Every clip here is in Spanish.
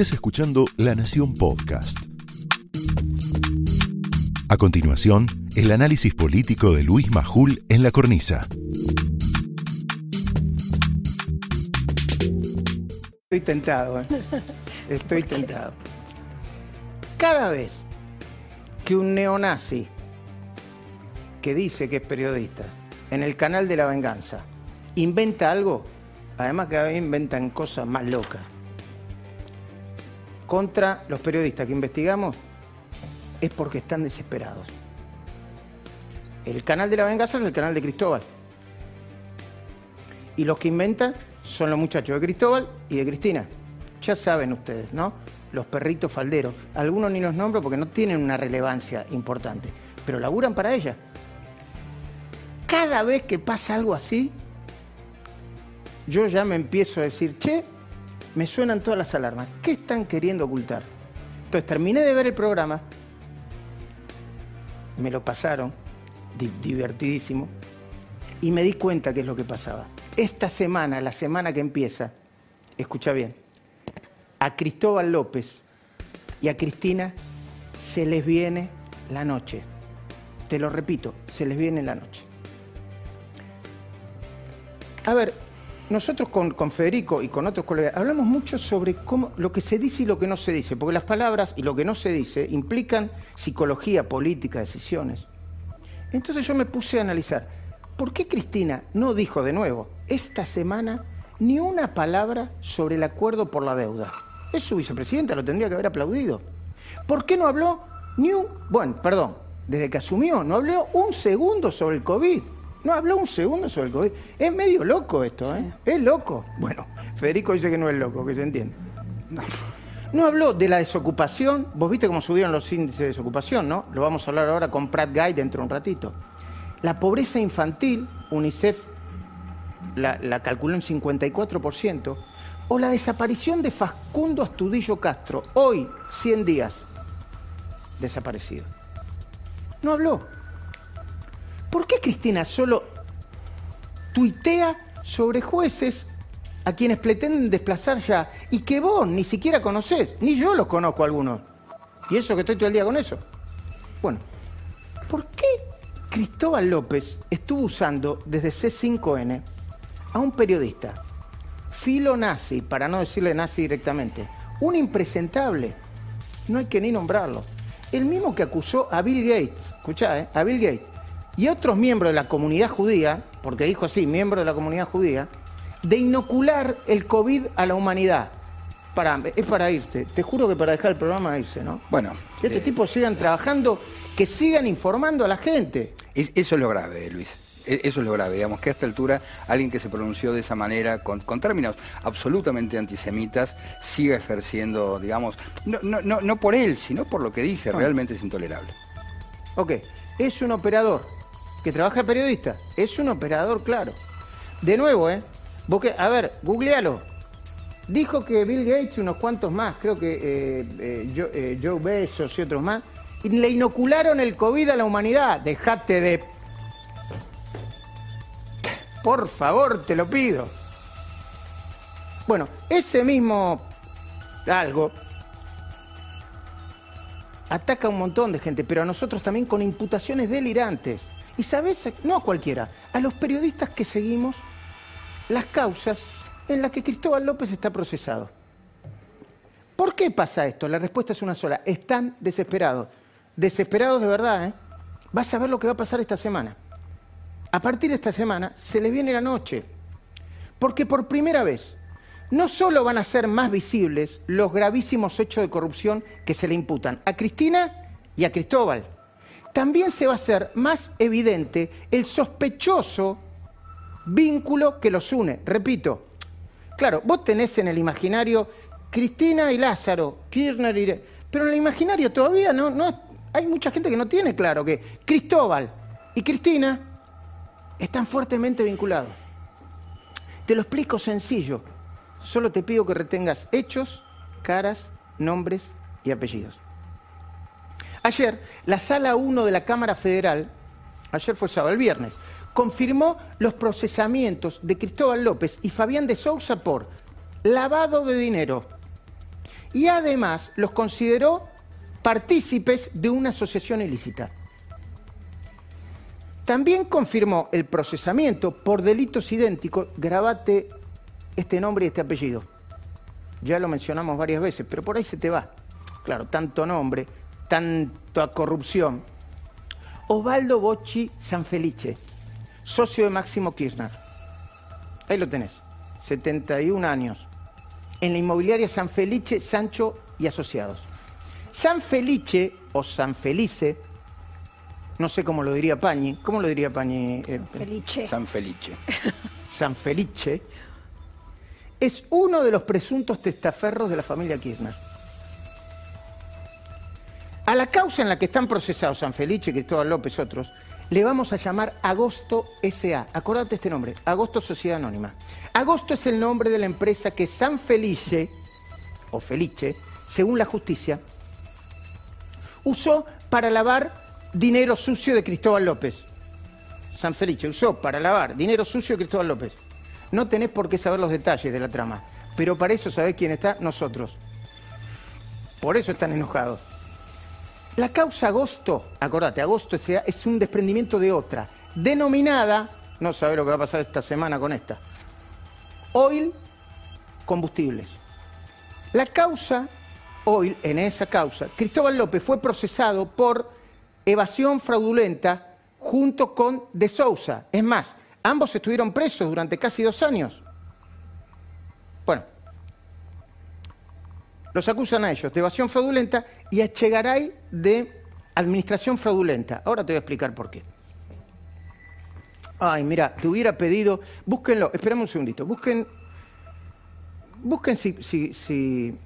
Estás escuchando La Nación Podcast. A continuación, el análisis político de Luis Majul en la cornisa. Estoy tentado, ¿eh? estoy tentado. Cada vez que un neonazi que dice que es periodista en el canal de la venganza inventa algo, además que vez inventan cosas más locas, contra los periodistas que investigamos, es porque están desesperados. El canal de la venganza es el canal de Cristóbal. Y los que inventan son los muchachos de Cristóbal y de Cristina. Ya saben ustedes, ¿no? Los perritos falderos. Algunos ni los nombro porque no tienen una relevancia importante, pero laburan para ella. Cada vez que pasa algo así, yo ya me empiezo a decir, che, me suenan todas las alarmas. ¿Qué están queriendo ocultar? Entonces terminé de ver el programa, me lo pasaron, divertidísimo, y me di cuenta qué es lo que pasaba. Esta semana, la semana que empieza, escucha bien, a Cristóbal López y a Cristina se les viene la noche. Te lo repito, se les viene la noche. A ver, nosotros con, Federico y con otros colegas hablamos mucho sobre cómo, lo que se dice y lo que no se dice, porque las palabras y lo que no se dice implican psicología, política, decisiones. Entonces yo me puse a analizar, ¿por qué Cristina no dijo de nuevo esta semana ni una palabra sobre el acuerdo por la deuda? Es su vicepresidenta, lo tendría que haber aplaudido. ¿Por qué no habló ni un, bueno, perdón, desde que asumió, no habló un segundo sobre el COVID? No habló un segundo sobre el COVID. Es medio loco esto, ¿eh? Es loco. Bueno, Federico dice que no es loco, que se entiende. No. habló de la desocupación. Vos viste cómo subieron los índices de desocupación, ¿no? Lo vamos a hablar ahora con Pratt Guy dentro de un ratito. La pobreza infantil, UNICEF la, la calculó en 54%. O la desaparición de Facundo Astudillo Castro, hoy, 100 días, desaparecido. No habló. ¿Por qué Cristina solo tuitea sobre jueces a quienes pretenden desplazar ya y que vos ni siquiera conocés? Ni yo los conozco algunos. Y eso que estoy todo el día con eso. Bueno, ¿por qué Cristóbal López estuvo usando desde C5N a un periodista, filo nazi, para no decirle nazi directamente, un impresentable? No hay que ni nombrarlo. El mismo que acusó a Bill Gates, escuchá, ¿eh? a Bill Gates, y otros miembros de la comunidad judía, porque dijo así, miembros de la comunidad judía, de inocular el COVID a la humanidad. Para, es para irse. Te juro que para dejar el programa irse, ¿no? Bueno. Que este eh, tipo sigan trabajando, que sigan informando a la gente. eso es lo grave, Luis. E, eso es lo grave, digamos, que a esta altura alguien que se pronunció de esa manera, con, términos absolutamente antisemitas, siga ejerciendo, digamos, no, no, no, no por él, sino por lo que dice, realmente es intolerable. Ok, es un operador que trabaja periodista. Es un operador, claro. De nuevo, ¿eh? a ver, googlealo. Dijo que Bill Gates y unos cuantos más, creo que eh, eh, eh, Joe, Bezos y otros más, le inocularon el COVID a la humanidad. Dejate de... Por favor, te lo pido. Bueno, ese mismo algo ataca a un montón de gente, pero a nosotros también con imputaciones delirantes. Y sabes, no a cualquiera, a los periodistas que seguimos las causas en las que Cristóbal López está procesado. ¿Por qué pasa esto? La respuesta es una sola. Están desesperados. Desesperados de verdad, ¿eh? Vas a ver lo que va a pasar esta semana. A partir de esta semana se le viene la noche. Porque por primera vez no solo van a ser más visibles los gravísimos hechos de corrupción que se le imputan a Cristina y a Cristóbal también se va a hacer más evidente el sospechoso vínculo que los une. Repito, claro, vos tenés en el imaginario Cristina y Lázaro, Kirchner y... Pero en el imaginario todavía no, no, hay mucha gente que no tiene claro que Cristóbal y Cristina están fuertemente vinculados. Te lo explico sencillo. Solo te pido que retengas hechos, caras, nombres y apellidos. Ayer, la sala 1 de la Cámara Federal, ayer fue sábado, el viernes, confirmó los procesamientos de Cristóbal López y Fabián de Sousa por lavado de dinero y además los consideró partícipes de una asociación ilícita. También confirmó el procesamiento por delitos idénticos, grabate este nombre y este apellido. Ya lo mencionamos varias veces, pero por ahí se te va. Claro, tanto nombre, tanta corrupción. Osvaldo Bocci Sanfelice, socio de Máximo Kirchner. Ahí lo tenés, 71 años. En la inmobiliaria San Felice, Sancho y Asociados. San Felice o San Felice, no sé cómo lo diría Pañi, ¿cómo lo diría Pañi? San Felice. San Felice. San Felice, es uno de los presuntos testaferros de la familia Kirchner. A la causa en la que están procesados San Felice, Cristóbal López, otros, le vamos a llamar Agosto SA. Acordate este nombre, Agosto Sociedad Anónima. Agosto es el nombre de la empresa que San Felice, o Felice, según la justicia, usó para lavar dinero sucio de Cristóbal López. San Felice usó para lavar dinero sucio de Cristóbal López. No tenés por qué saber los detalles de la trama, pero para eso sabés quién está, nosotros. Por eso están enojados. La causa agosto, acordate, agosto es un desprendimiento de otra, denominada, no sabés lo que va a pasar esta semana con esta, oil combustibles. La causa oil, en esa causa, Cristóbal López fue procesado por evasión fraudulenta junto con De Sousa. Es más, ambos estuvieron presos durante casi dos años. Los acusan a ellos de evasión fraudulenta y a Echegaray de administración fraudulenta. Ahora te voy a explicar por qué. Ay, mira, te hubiera pedido, búsquenlo, esperame un segundito, busquen, busquen si, si, si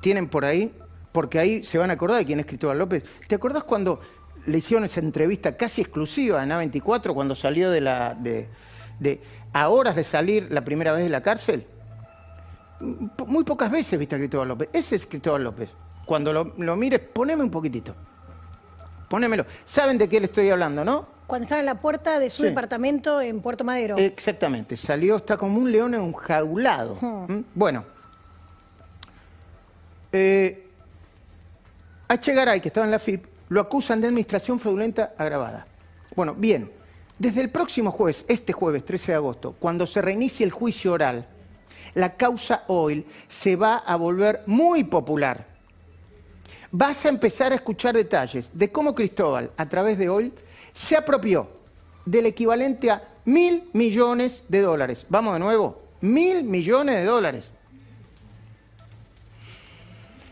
tienen por ahí, porque ahí se van a acordar de quién es Cristóbal López. ¿Te acordás cuando le hicieron esa entrevista casi exclusiva en A24 cuando salió de la, de, de, a horas de salir la primera vez de la cárcel? Muy pocas veces viste a Cristóbal López. Ese es Cristóbal López. Cuando lo, lo mires, poneme un poquitito. Ponémelo. ¿Saben de qué le estoy hablando, no? Cuando estaba en la puerta de su Sí. departamento en Puerto Madero. Exactamente. Salió, está como un león enjaulado. Hmm. ¿Mm? Bueno. Eh, a Echegaray, que estaba en la FIP, lo acusan de administración fraudulenta agravada. Bueno, bien. Desde el próximo jueves, este jueves 13 de agosto, cuando se reinicie el juicio oral, la causa Oil se va a volver muy popular. Vas a empezar a escuchar detalles de cómo Cristóbal, a través de Oil, se apropió del equivalente a mil millones de dólares. Vamos de nuevo, mil millones de dólares.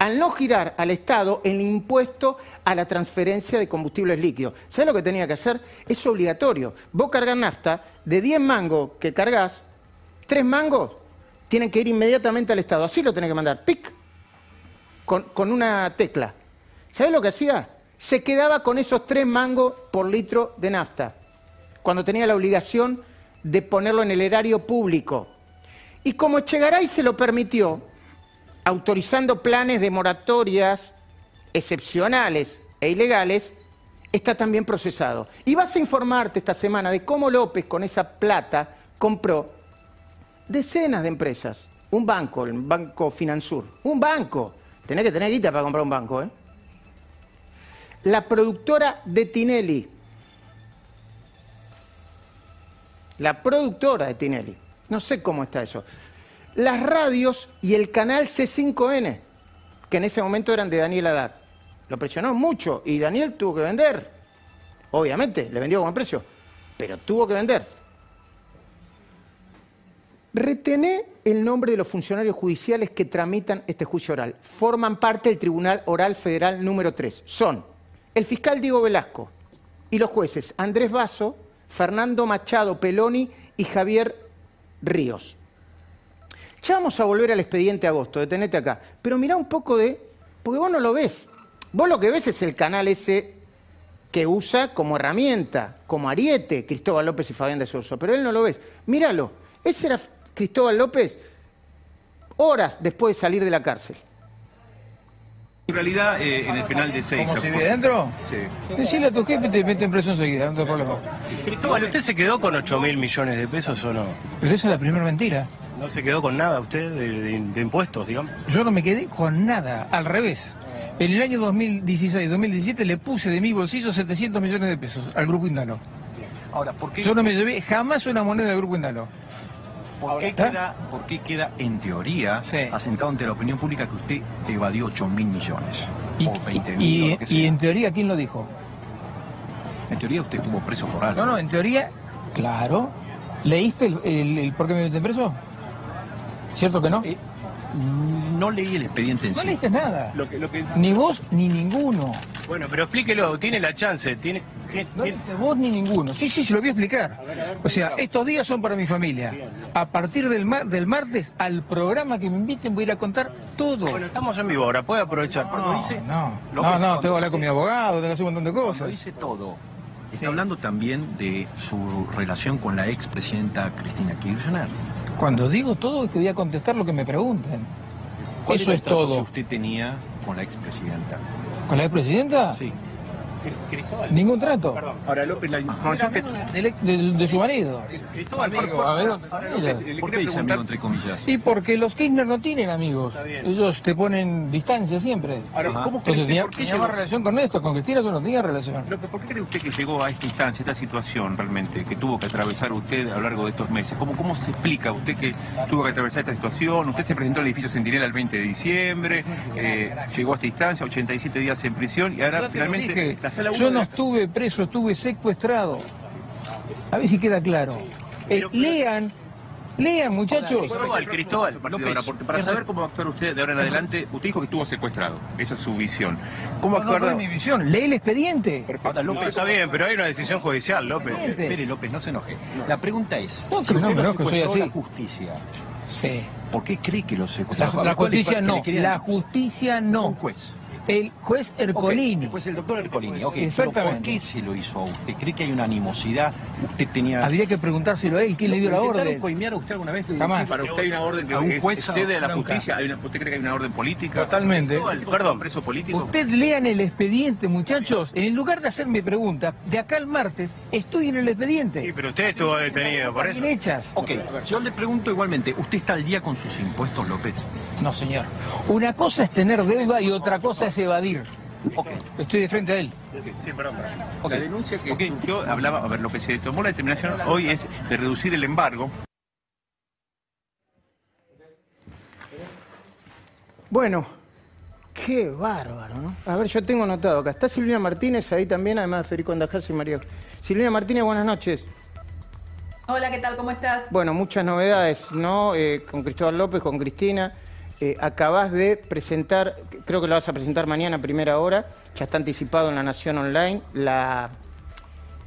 Al no girar al Estado el impuesto a la transferencia de combustibles líquidos. ¿Sabes lo que tenía que hacer? Es obligatorio. Vos cargas nafta, de 10 mangos que cargas, 3 mangos tienen que ir inmediatamente al Estado. Así lo tenés que mandar. ¡Pic! Con, una tecla. ¿Sabes lo que hacía? Se quedaba con esos 3 mangos por litro de nafta. Cuando tenía la obligación de ponerlo en el erario público. Y como Echegaray se lo permitió, autorizando planes de moratorias excepcionales e ilegales, está también procesado. Y vas a informarte esta semana de cómo López con esa plata compró decenas de empresas. Un banco, el Banco Finansur. Un banco. Tenés que tener guita para comprar un banco, ¿eh? La productora de Tinelli. La productora de Tinelli. No sé cómo está eso. Las radios y el canal C5N, que en ese momento eran de Daniel Haddad. Lo presionó mucho y Daniel tuvo que vender. Obviamente, le vendió a buen precio, pero tuvo que vender. Retené el nombre de los funcionarios judiciales que tramitan este juicio oral. Forman parte del Tribunal Oral Federal número 3. Son el fiscal Diego Velasco y los jueces Andrés Basso, Fernando Machado Peloni y Javier Ríos. Ya vamos a volver al expediente agosto, detenete acá. Pero mirá un poco de. Porque vos no lo ves. Vos lo que ves es el canal ese que usa como herramienta, como ariete, Cristóbal López y Fabián de Sousa. Pero él no lo ves. Míralo. Ese era Cristóbal López horas después de salir de la cárcel. En realidad, eh, en el penal de Seiza. ¿Cómo se vive dentro? Sí. Decirle a tu jefe te meten preso enseguida, no te problema. Cristóbal, ¿usted se quedó con 8 mil millones de pesos o no? Pero esa es la primera mentira. ¿No se quedó con nada usted de, de- de impuestos, digamos? Yo no me quedé con nada, al revés. En el año 2016-2017 le puse de mi bolsillo 700 millones de pesos al Grupo Indalo. Ahora, ¿por qué, Yo no me llevé jamás una moneda del Grupo Indalo. Por qué ¿Eh? queda, por qué queda en teoría Sí. asentado ante la opinión pública que usted evadió 8 mil millones? Y, o 20 mil, y- o lo que y en teoría, ¿quién lo dijo? En teoría usted estuvo preso por algo. No, no, en teoría, claro. ¿Leíste el, el- el por qué me meten preso? ¿Cierto que no? Eh, no leí el expediente en No sí. leíste nada. Lo que, lo que... Ni vos ni ninguno. Bueno, pero explíquelo, tiene la chance, tiene... tiene- No leíste vos ni ninguno. Sí, sí, se lo voy a explicar. O sea, estos días son para mi familia. A partir del, mar- del martes, al programa que me inviten, voy a ir a contar todo. Bueno, estamos en vivo ahora, puede aprovechar. No, dice- no, no, no, tengo que hablar con mi abogado, tengo que hacer un montón de Cuando cosas. dice todo, está Sí. hablando también de su relación con la expresidenta Cristina Kirchner. Cuando digo todo es que voy a contestar lo que me pregunten. ¿Cuál Eso es todo. que usted tenía con la expresidenta? ¿Con la expresidenta? Sí. Ningún trato. Ahora, López, la información que... De, de- de su marido. Cristóbal, Amigo, a ver, ella. le ¿Por qué dice amigo entre comillas? Y porque los Kirchner no tienen amigos. Ellos te ponen distancia siempre. Ahora. ¿cómo Entonces tenía, por qué tenía llegó- más relación con esto, con Cristina tú no tenías relación. López, ¿por qué cree usted que llegó a esta instancia, esta situación realmente, que tuvo que atravesar usted a lo largo de estos meses? ¿Cómo, cómo se explica usted que tuvo que atravesar esta situación? Usted se presentó al edificio Centinela el 20 de diciembre, eh, llegó a esta instancia, 87 días en prisión y ahora Yo finalmente dije, la yo no la- estuve preso, estuve secuestrado. A ver si queda claro. Eh, lean, lean muchachos. Cristóbal, Cristóbal. Ahora, porque para saber cómo actuar usted de ahora en adelante, usted dijo que estuvo secuestrado. Esa es su visión. ¿Cómo No, no, actuar? no es mi visión, lee el expediente. Ahora, López, Está bien, pero hay una decisión judicial, López. Espere, López, no se enoje. La pregunta es, No, si no usted me enojo, soy secuestró así. la justicia, Sí. ¿por qué cree que lo La, secuestró? la justicia Que no, la justicia Un no. juez. El juez Ercolini. Ok, Pues el doctor Ercolini, ok. Exactamente. ¿Por qué se lo hizo a usted? ¿Cree que hay una animosidad? ¿Usted tenía... Habría que preguntárselo a él, ¿quién le dio la ¿Lo intentaron orden? coimear a usted alguna vez? Jamás. Para usted hay una orden que ¿A un juez? excede a la Nunca. justicia. ¿Hay una- ¿Usted cree que hay una orden política? Totalmente. Perdón. preso político? Usted lean el expediente, muchachos. En lugar de hacerme preguntas, de acá al martes, estoy en el expediente. Sí, pero usted estuvo detenido, por eso. Bien hechas. Ok, yo le pregunto igualmente, ¿usted está al día con sus impuestos, López? No, señor. Una cosa es tener deuda y otra cosa es evadir. Ok. Estoy de frente a él. Sí, perdón. La denuncia que Ok. surgió hablaba, a ver, lo que se tomó la determinación hoy es de reducir el embargo. Bueno, qué bárbaro, ¿no? A ver, yo tengo notado acá. Está Silvina Martínez ahí también, además de Federico Andajás y María. Silvina Martínez, buenas noches. Hola, ¿qué tal? ¿Cómo estás? Bueno, muchas novedades, ¿no? Eh, con Cristóbal López, con Cristina. Eh, acabás de presentar, creo que lo vas a presentar mañana a primera hora, ya está anticipado en La Nación Online, la,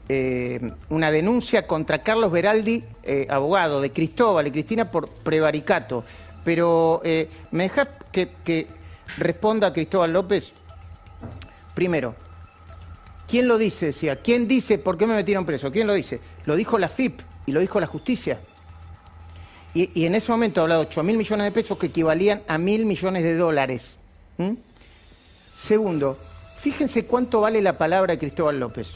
eh, una denuncia contra Carlos Beraldi, eh, abogado de Cristóbal y Cristina por prevaricato. Pero, ¿me dejas que, responda Cristóbal López? Primero, ¿quién lo dice? Decía, ¿quién dice por qué me metieron preso? ¿Quién lo dice? Lo dijo la FIP y lo dijo la justicia. Y, y en ese momento hablaba de 8 mil millones de pesos que equivalían a mil millones de dólares. ¿Mm? Segundo, fíjense cuánto vale la palabra de Cristóbal López.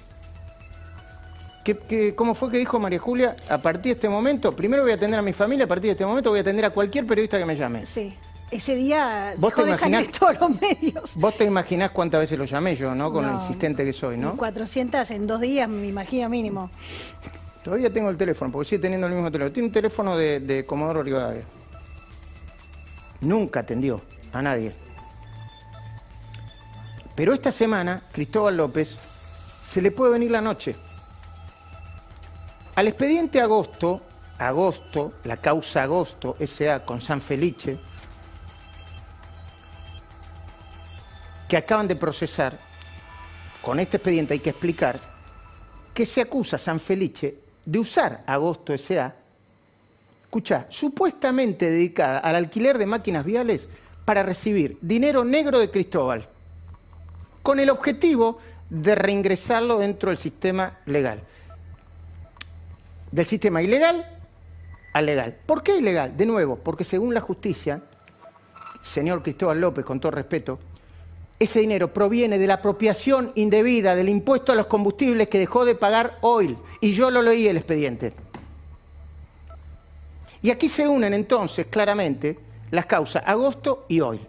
¿Qué, qué- cómo fue que dijo María Julia? A partir de este momento, primero voy a atender a mi familia, a partir de este momento voy a atender a cualquier periodista que me llame. Sí. Ese día ¿Vos dejó te de imaginás- todos los medios. Vos te imaginás cuántas veces lo llamé yo, ¿no? Con lo No. insistente que soy, ¿no? 400 en dos días, me imagino mínimo. Todavía tengo el teléfono, porque sigue teniendo el mismo teléfono. Tiene un teléfono de, Comodoro Rivadavia. Nunca atendió a nadie. Pero esta semana, Cristóbal López se le puede venir la noche. Al expediente Agosto, Agosto, la causa Agosto, SA con San Felice, que acaban de procesar, con este expediente hay que explicar que se acusa a San Felice de usar Agosto SA, escucha, supuestamente dedicada al alquiler de máquinas viales para recibir dinero negro de Cristóbal, con el objetivo de reingresarlo dentro del sistema legal. Del sistema ilegal al legal. ¿Por qué ilegal? De nuevo, porque según la justicia, señor Cristóbal López, con todo respeto, ese dinero proviene de la apropiación indebida del impuesto a los combustibles que dejó de pagar Oil. Y yo lo leí el expediente. Y aquí se unen entonces claramente las causas agosto y hoy.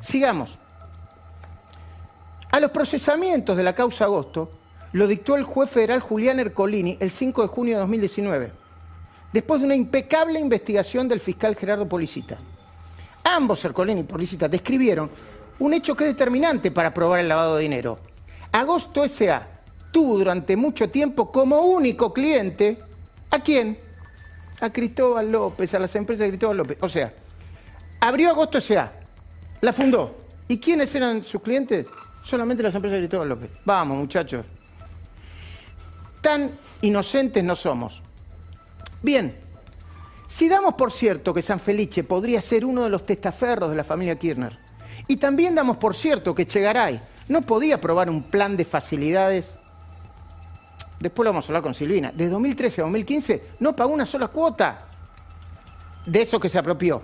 Sigamos. A los procesamientos de la causa agosto lo dictó el juez federal Julián Ercolini el 5 de junio de 2019, después de una impecable investigación del fiscal Gerardo Policita. Ambos, Ercolini y Policita, describieron un hecho que es determinante para probar el lavado de dinero. Agosto S.A. tuvo durante mucho tiempo como único cliente a quién? A Cristóbal López, a las empresas de Cristóbal López. O sea, abrió Agosto S.A., la fundó. ¿Y quiénes eran sus clientes? Solamente las empresas de Cristóbal López. Vamos, muchachos. Tan inocentes no somos. Bien, si damos por cierto que San Felice podría ser uno de los testaferros de la familia Kirchner, y también damos por cierto que Chegaray no podía aprobar un plan de facilidades, después lo vamos a hablar con Silvina, de 2013 a 2015 no pagó una sola cuota de eso que se apropió.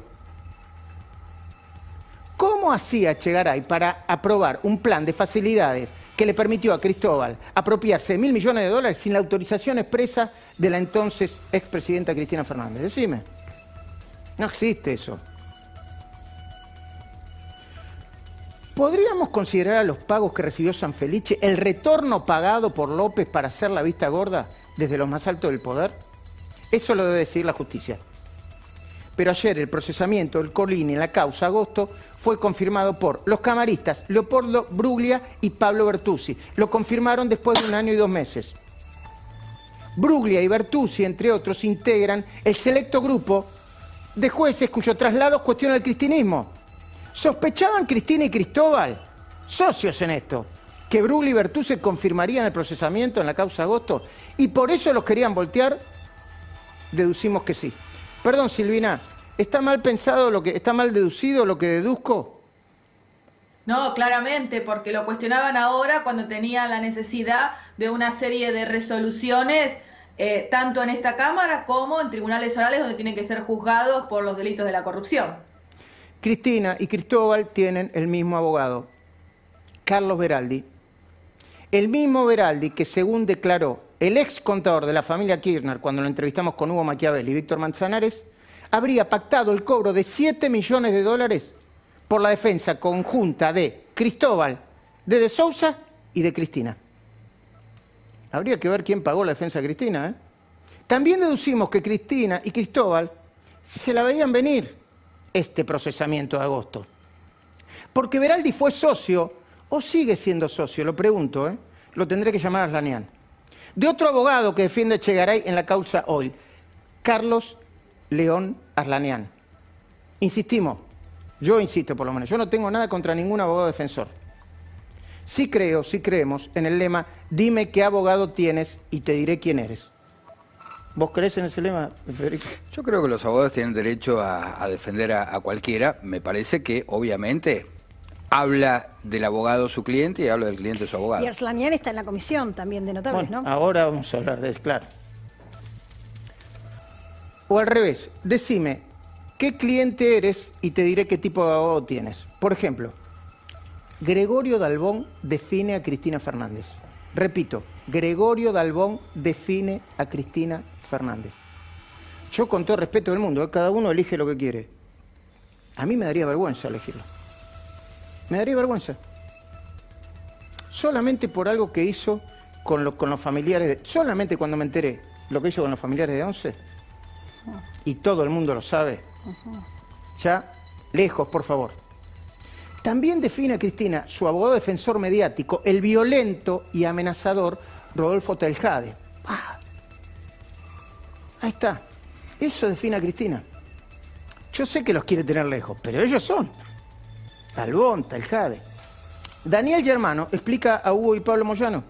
¿Cómo hacía Chegaray para aprobar un plan de facilidades que le permitió a Cristóbal apropiarse mil millones de dólares sin la autorización expresa de la entonces expresidenta Cristina Fernández? Decime. No existe eso. ¿Podríamos considerar a los pagos que recibió San Felice el retorno pagado por López para hacer la vista gorda desde los más altos del poder? Eso lo debe decir la justicia. Pero ayer el procesamiento del Colini en la causa agosto fue confirmado por los camaristas Leopoldo Bruglia y Pablo Bertuzzi. Lo confirmaron después de un año y dos meses. Bruglia y Bertuzzi, entre otros, integran el selecto grupo de jueces cuyo traslado cuestiona el cristinismo. ¿Sospechaban Cristina y Cristóbal, socios en esto, que Bruglia y Bertuzzi confirmarían el procesamiento en la causa agosto y por eso los querían voltear? Deducimos que sí. Perdón, Silvina, ¿está mal pensado lo que está mal deducido lo que deduzco? No, claramente, porque lo cuestionaban ahora cuando tenían la necesidad de una serie de resoluciones, eh, tanto en esta Cámara como en tribunales orales donde tienen que ser juzgados por los delitos de la corrupción. Cristina y Cristóbal tienen el mismo abogado, Carlos Beraldi. El mismo Beraldi que según declaró el ex contador de la familia Kirchner cuando lo entrevistamos con Hugo Machiavelli y Víctor Manzanares, habría pactado el cobro de 7 millones de dólares por la defensa conjunta de Cristóbal, de De Sousa y de Cristina. Habría que ver quién pagó la defensa de Cristina. ¿eh? También deducimos que Cristina y Cristóbal se la veían venir este procesamiento de agosto. Porque Beraldi fue socio, o sigue siendo socio, lo pregunto, ¿eh? lo tendré que llamar a Aslanian, de otro abogado que defiende a Chegaray en la causa hoy, Carlos León Arlanian. Insistimos, yo insisto por lo menos, yo no tengo nada contra ningún abogado defensor. Sí creo, sí creemos en el lema, dime qué abogado tienes y te diré quién eres. ¿Vos crees en ese lema, Federico? Yo creo que los abogados tienen derecho a, a defender a, a, cualquiera. Me parece que, obviamente, habla del abogado su cliente y habla del cliente su abogado. Y Arslanian está en la comisión también de notables, bueno, ¿no? Ahora vamos a hablar de él, claro. O al revés, decime, ¿qué cliente eres y te diré qué tipo de abogado tienes? Por ejemplo, Gregorio Dalbón define a Cristina Fernández. Repito, Gregorio Dalbón define a Cristina Fernández. Yo con todo respeto del mundo, ¿eh? cada uno elige lo que quiere. A mí me daría vergüenza elegirlo. Me daría vergüenza. Solamente por algo que hizo con, lo, con los familiares, de, solamente cuando me enteré lo que hizo con los familiares de Once, y todo el mundo lo sabe, ya lejos, por favor. También define a Cristina, su abogado defensor mediático, el violento y amenazador Rodolfo Teljade. Ah, ahí está. Eso define a Cristina. Yo sé que los quiere tener lejos, pero ellos son. Talbón, Teljade. Daniel Germano explica a Hugo y Pablo Moyano.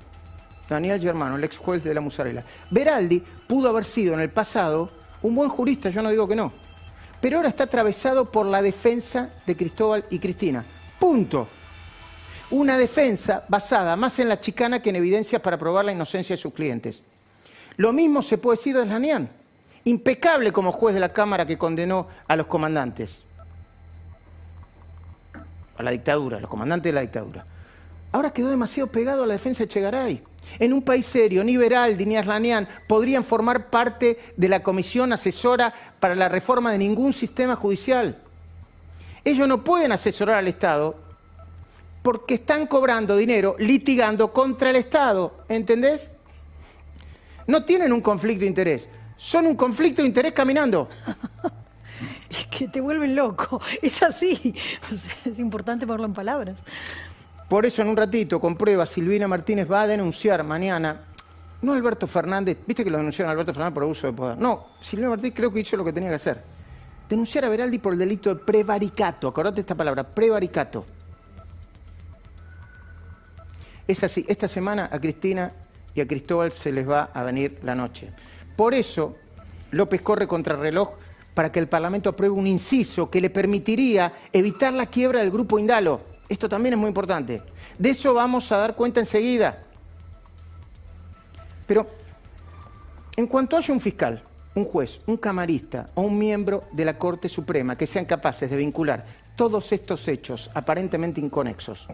Daniel Germano, el ex juez de la Musarela. Beraldi pudo haber sido en el pasado un buen jurista, yo no digo que no. Pero ahora está atravesado por la defensa de Cristóbal y Cristina. Punto. Una defensa basada más en la chicana que en evidencias para probar la inocencia de sus clientes. Lo mismo se puede decir de Slanian. Impecable como juez de la Cámara que condenó a los comandantes. A la dictadura, a los comandantes de la dictadura. Ahora quedó demasiado pegado a la defensa de Chegaray. En un país serio, ni Beraldi ni podrían formar parte de la comisión asesora para la reforma de ningún sistema judicial. Ellos no pueden asesorar al Estado porque están cobrando dinero litigando contra el Estado, ¿entendés? No tienen un conflicto de interés, son un conflicto de interés caminando. Es que te vuelven loco, es así. Es importante ponerlo en palabras. Por eso en un ratito, con pruebas, Silvina Martínez va a denunciar mañana, no Alberto Fernández, viste que lo denunciaron a Alberto Fernández por abuso de poder. No, Silvina Martínez creo que hizo lo que tenía que hacer. Denunciar a Beraldi por el delito de prevaricato. Acordate esta palabra, prevaricato. Es así, esta semana a Cristina y a Cristóbal se les va a venir la noche. Por eso, López corre contra reloj para que el Parlamento apruebe un inciso que le permitiría evitar la quiebra del grupo Indalo. Esto también es muy importante. De eso vamos a dar cuenta enseguida. Pero, en cuanto haya un fiscal, un juez, un camarista o un miembro de la Corte Suprema que sean capaces de vincular todos estos hechos aparentemente inconexos,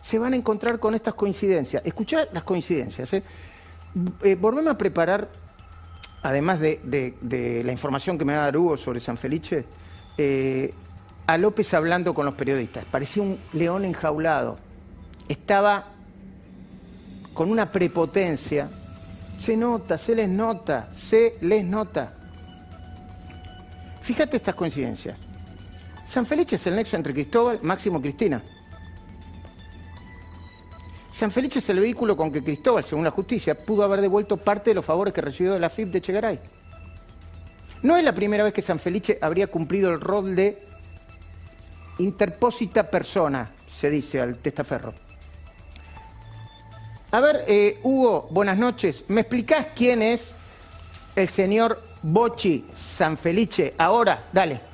se van a encontrar con estas coincidencias. Escuchad las coincidencias. ¿eh? Eh, volvemos a preparar, además de, la información que me va a dar Hugo sobre San Felice, eh, a López hablando con los periodistas. Parecía un león enjaulado. Estaba con una prepotencia. Se nota, se les nota, se les nota. Fíjate estas coincidencias. San Felice es el nexo entre Cristóbal, Máximo Cristina. San Felice es el vehículo con que Cristóbal, según la justicia, pudo haber devuelto parte de los favores que recibió de la FIP de Chegaray. No es la primera vez que San Felice habría cumplido el rol de interpósita persona, se dice al testaferro. A ver, eh, Hugo, buenas noches. ¿Me explicás quién es el señor Bochi San Felice? Ahora, dale.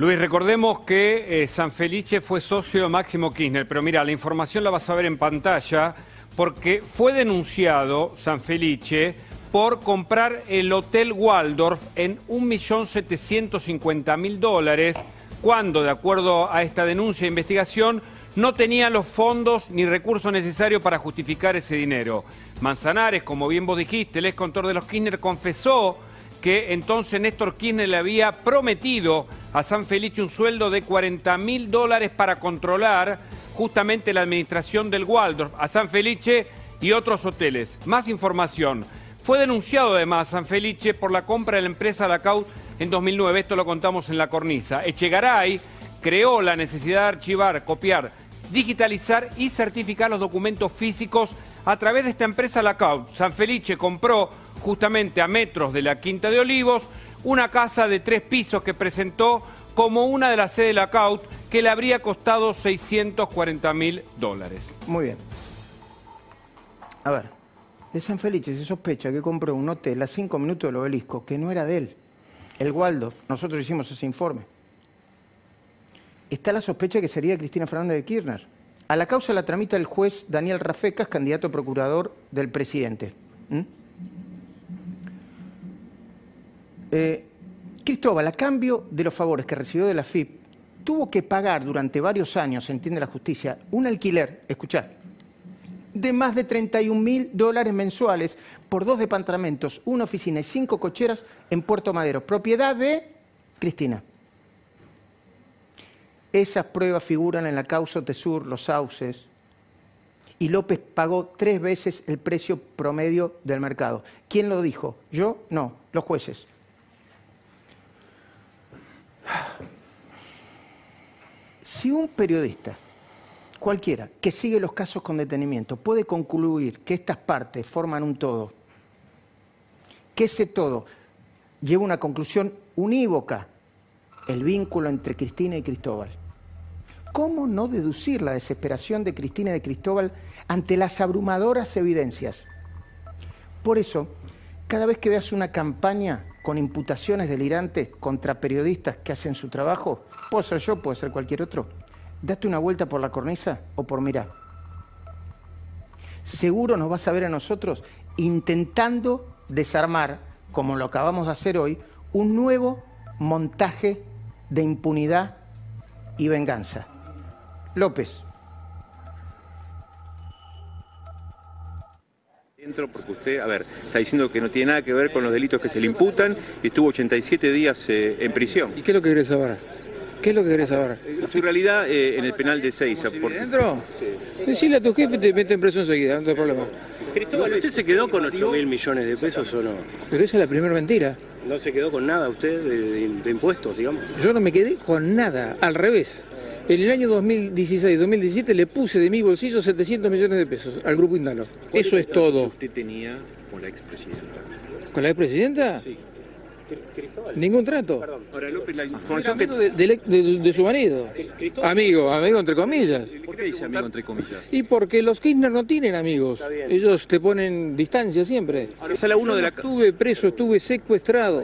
Luis, recordemos que eh, San Felice fue socio de Máximo Kirchner, pero mira, la información la vas a ver en pantalla porque fue denunciado San Felice por comprar el Hotel Waldorf en 1.750.000 dólares cuando, de acuerdo a esta denuncia e investigación, no tenía los fondos ni recursos necesarios para justificar ese dinero. Manzanares, como bien vos dijiste, el ex contor de los Kirchner, confesó que entonces Néstor Kirchner le había prometido a San Felice un sueldo de 40 mil dólares para controlar justamente la administración del Waldorf, a San Felice y otros hoteles. Más información. Fue denunciado además San Felice por la compra de la empresa Lacaut en 2009, esto lo contamos en la cornisa. Echegaray creó la necesidad de archivar, copiar, digitalizar y certificar los documentos físicos a través de esta empresa Lacaut. San Felice compró justamente a metros de la Quinta de Olivos una casa de tres pisos que presentó como una de las sedes de Lacaut que le habría costado 640 mil dólares. Muy bien. A ver, de San Felice se sospecha que compró un hotel a cinco minutos del obelisco que no era de él, el Waldorf. Nosotros hicimos ese informe. Está la sospecha que sería Cristina Fernández de Kirchner. A la causa la tramita el juez Daniel Rafecas, candidato a procurador del presidente. ¿Mm? Eh, Cristóbal, a cambio de los favores que recibió de la FIP, tuvo que pagar durante varios años, entiende la justicia, un alquiler, escuchá, de más de 31 mil dólares mensuales por dos departamentos, una oficina y cinco cocheras en Puerto Madero, propiedad de Cristina. Esas pruebas figuran en la causa Tesur, los sauces, y López pagó tres veces el precio promedio del mercado. ¿Quién lo dijo? ¿Yo? No, los jueces. Si un periodista, cualquiera, que sigue los casos con detenimiento, puede concluir que estas partes forman un todo, que ese todo lleva una conclusión unívoca, el vínculo entre Cristina y Cristóbal, ¿cómo no deducir la desesperación de Cristina de Cristóbal ante las abrumadoras evidencias? Por eso, cada vez que veas una campaña con imputaciones delirantes contra periodistas que hacen su trabajo, puedo ser yo, puede ser cualquier otro, date una vuelta por la cornisa o por mirá. Seguro nos vas a ver a nosotros intentando desarmar, como lo acabamos de hacer hoy, un nuevo montaje de impunidad y venganza. López. porque usted, a ver, está diciendo que no tiene nada que ver con los delitos que se le imputan y estuvo 87 días eh, en prisión. ¿Y qué es lo que querés saber? ¿Qué es lo que querés saber? Su realidad eh, en el penal de Seiza. Por... ¿Dentro? Decirle a tu jefe te meten preso enseguida, no te problema. Cristóbal, ¿usted se quedó con 8 mil millones de pesos o no? Pero esa es la primera mentira. ¿No se quedó con nada usted de, de- de impuestos, digamos? Yo no me quedé con nada, al revés. En el año 2016-2017 le puse de mi bolsillo 700 millones de pesos al grupo Indalo. Eso es todo. usted tenía con la expresidenta? ¿Con la expresidenta? Sí. Ningún trato. Ahora, López, la información que... de, de- de- de su marido. Amigo, amigo entre comillas. ¿Por qué dice amigo entre comillas? Y porque los Kirchner no tienen amigos. Ellos te ponen distancia siempre. Sala uno de la- Estuve preso, estuve secuestrado.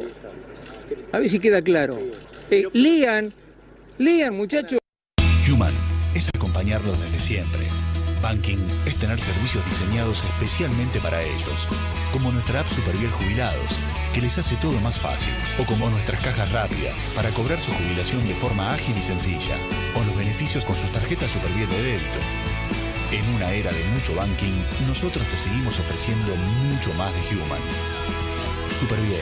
A ver si queda claro. Eh, lean, lean muchachos. Es acompañarlos desde siempre. Banking es tener servicios diseñados especialmente para ellos, como nuestra app Superviel Jubilados, que les hace todo más fácil, o como nuestras cajas rápidas para cobrar su jubilación de forma ágil y sencilla, o los beneficios con sus tarjetas Superviel de débito. En una era de mucho banking, nosotros te seguimos ofreciendo mucho más de Human. Superviel.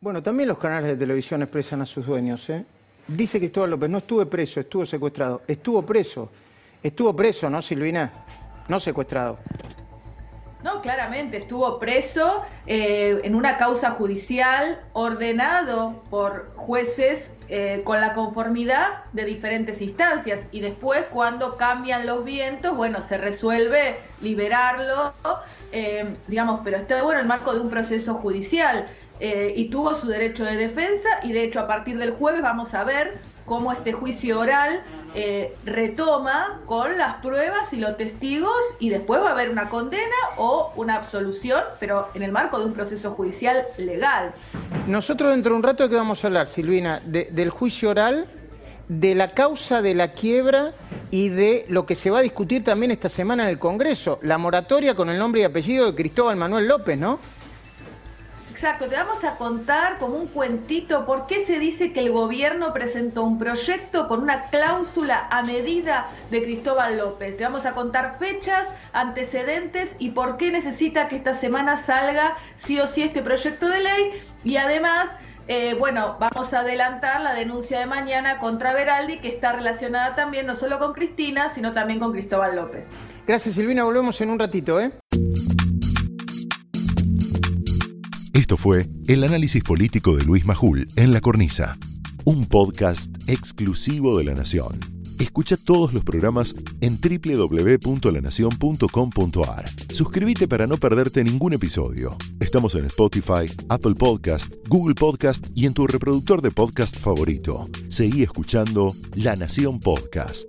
Bueno, también los canales de televisión expresan a sus dueños. ¿eh? Dice Cristóbal López, no estuve preso, estuvo secuestrado. Estuvo preso. Estuvo preso, ¿no, Silvina? No secuestrado. No, claramente estuvo preso eh, en una causa judicial ordenado por jueces eh, con la conformidad de diferentes instancias y después cuando cambian los vientos, bueno, se resuelve liberarlo, eh, digamos, pero está bueno el marco de un proceso judicial eh, y tuvo su derecho de defensa y de hecho a partir del jueves vamos a ver cómo este juicio oral eh, retoma con las pruebas y los testigos y después va a haber una condena o una absolución, pero en el marco de un proceso judicial legal. Nosotros dentro de un rato que vamos a hablar, Silvina, de- del juicio oral, de la causa de la quiebra y de lo que se va a discutir también esta semana en el Congreso, la moratoria con el nombre y apellido de Cristóbal Manuel López, ¿no? Exacto, te vamos a contar como un cuentito por qué se dice que el gobierno presentó un proyecto con una cláusula a medida de Cristóbal López. Te vamos a contar fechas, antecedentes y por qué necesita que esta semana salga sí o sí este proyecto de ley. Y además, eh, bueno, vamos a adelantar la denuncia de mañana contra Veraldi, que está relacionada también no solo con Cristina, sino también con Cristóbal López. Gracias, Silvina. Volvemos en un ratito, ¿eh? Esto fue el análisis político de Luis Majul en La Cornisa, un podcast exclusivo de La Nación. Escucha todos los programas en www.lanacion.com.ar. Suscríbete para no perderte ningún episodio. Estamos en Spotify, Apple Podcast, Google Podcast y en tu reproductor de podcast favorito. Seguí escuchando La Nación Podcast.